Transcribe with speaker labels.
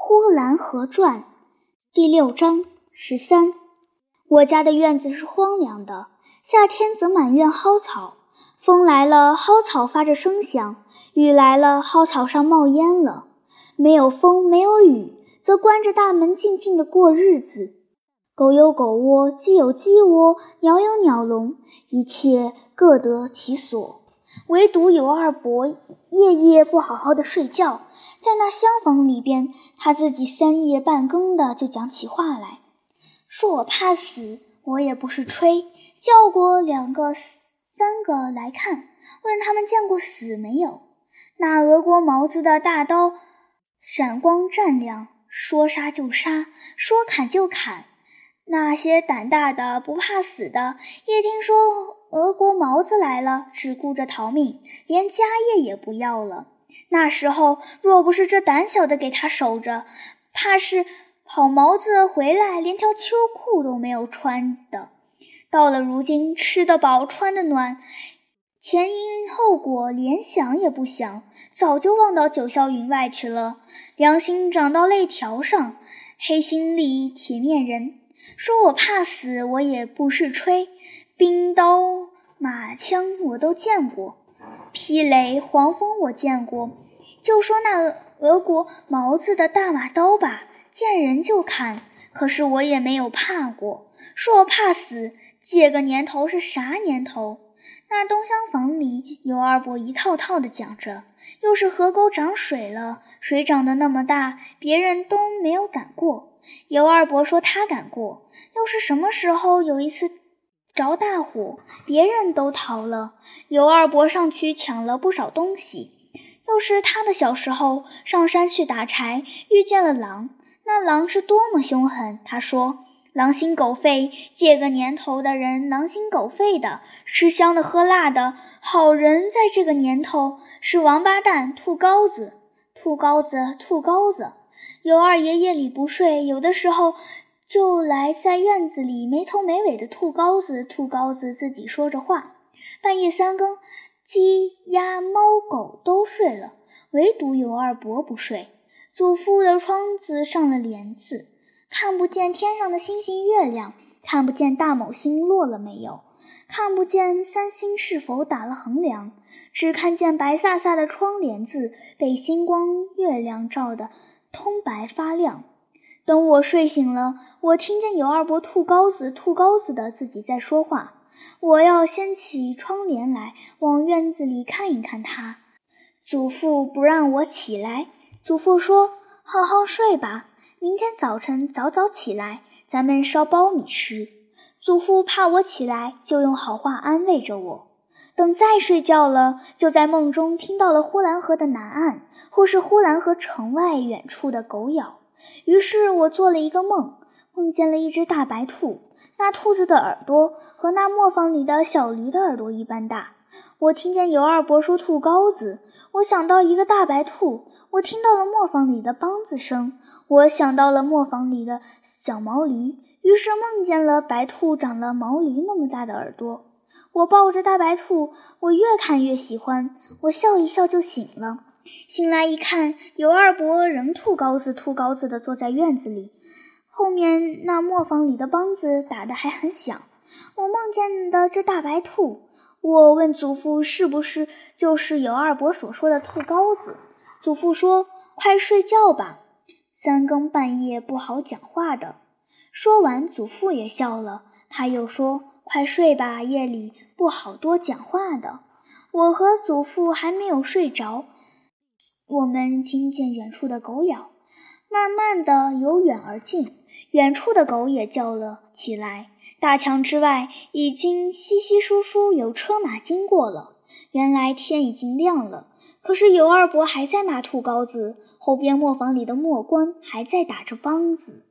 Speaker 1: 呼兰河传第六章十三。我家的院子是荒凉的，夏天则满院蒿草。风来了，蒿草发着声响；雨来了，蒿草上冒烟了。没有风，没有雨，则关着大门静静的过日子。狗有狗窝，鸡有鸡窝，鸟有鸟笼，一切各得其所。唯独尤二伯夜夜不好好的睡觉，在那厢房里边，他自己三夜半更的就讲起话来，说我怕死，我也不是吹，叫过两个、三个来看，问他们见过死没有。那俄国毛子的大刀闪光湛亮，说杀就杀，说砍就砍。那些胆大的不怕死的，一听说。俄国毛子来了，只顾着逃命，连家业也不要了。那时候，若不是这胆小的给他守着，怕是跑毛子回来，连条秋裤都没有穿的。到了如今，吃得饱，穿得暖，前因后果连想也不想，早就忘到九霄云外去了。良心长到肋条上，黑心里铁面人，说我怕死，我也不是吹。冰刀、马枪我都见过，霹雷、黄蜂我见过。就说那俄国毛子的大马刀吧，见人就砍。可是我也没有怕过。说我怕死，借个年头是啥年头？那东厢房里尤二伯一套套的讲着，又是河沟涨水了，水涨得那么大，别人都没有敢过。尤二伯说他敢过。又是什么时候有一次？着大火，别人都逃了，尤二伯上去抢了不少东西。又是他的小时候上山去打柴，遇见了狼。那狼是多么凶狠！他说：“狼心狗肺，借个年头的人狼心狗肺的，吃香的喝辣的。好人在这个年头是王八蛋，兔羔子，兔羔子，兔羔子。”尤二爷夜里不睡，有的时候。就来在院子里没头没尾的吐羔子，吐羔子自己说着话。半夜三更，鸡鸭猫狗都睡了，唯独尤二伯不睡。祖父的窗子上了帘子，看不见天上的星星月亮，看不见大某星落了没有，看不见三星是否打了横梁，只看见白飒飒的窗帘子被星光月亮照得通白发亮。等我睡醒了，我听见有二伯吐羔子、吐羔子的自己在说话。我要掀起窗帘来，往院子里看一看他。祖父不让我起来，祖父说：“好好睡吧，明天早晨早早起来，咱们烧苞米吃。”祖父怕我起来，就用好话安慰着我。等再睡觉了，就在梦中听到了呼兰河的南岸，或是呼兰河城外远处的狗咬。于是我做了一个梦，梦见了一只大白兔。那兔子的耳朵和那磨坊里的小驴的耳朵一般大。我听见尤二伯说兔羔子，我想到一个大白兔。我听到了磨坊里的梆子声，我想到了磨坊里的小毛驴。于是梦见了白兔长了毛驴那么大的耳朵。我抱着大白兔，我越看越喜欢。我笑一笑就醒了。醒来一看，尤二伯仍吐羔子、吐羔子的坐在院子里，后面那磨坊里的梆子打得还很响。我梦见的这大白兔，我问祖父是不是就是尤二伯所说的吐羔子？祖父说：“快睡觉吧，三更半夜不好讲话的。”说完，祖父也笑了。他又说：“快睡吧，夜里不好多讲话的。”我和祖父还没有睡着。我们听见远处的狗咬，慢慢的由远而近，远处的狗也叫了起来。大墙之外已经稀稀疏疏有车马经过了。原来天已经亮了，可是尤二伯还在骂兔羔子，后边磨坊里的磨官还在打着梆子。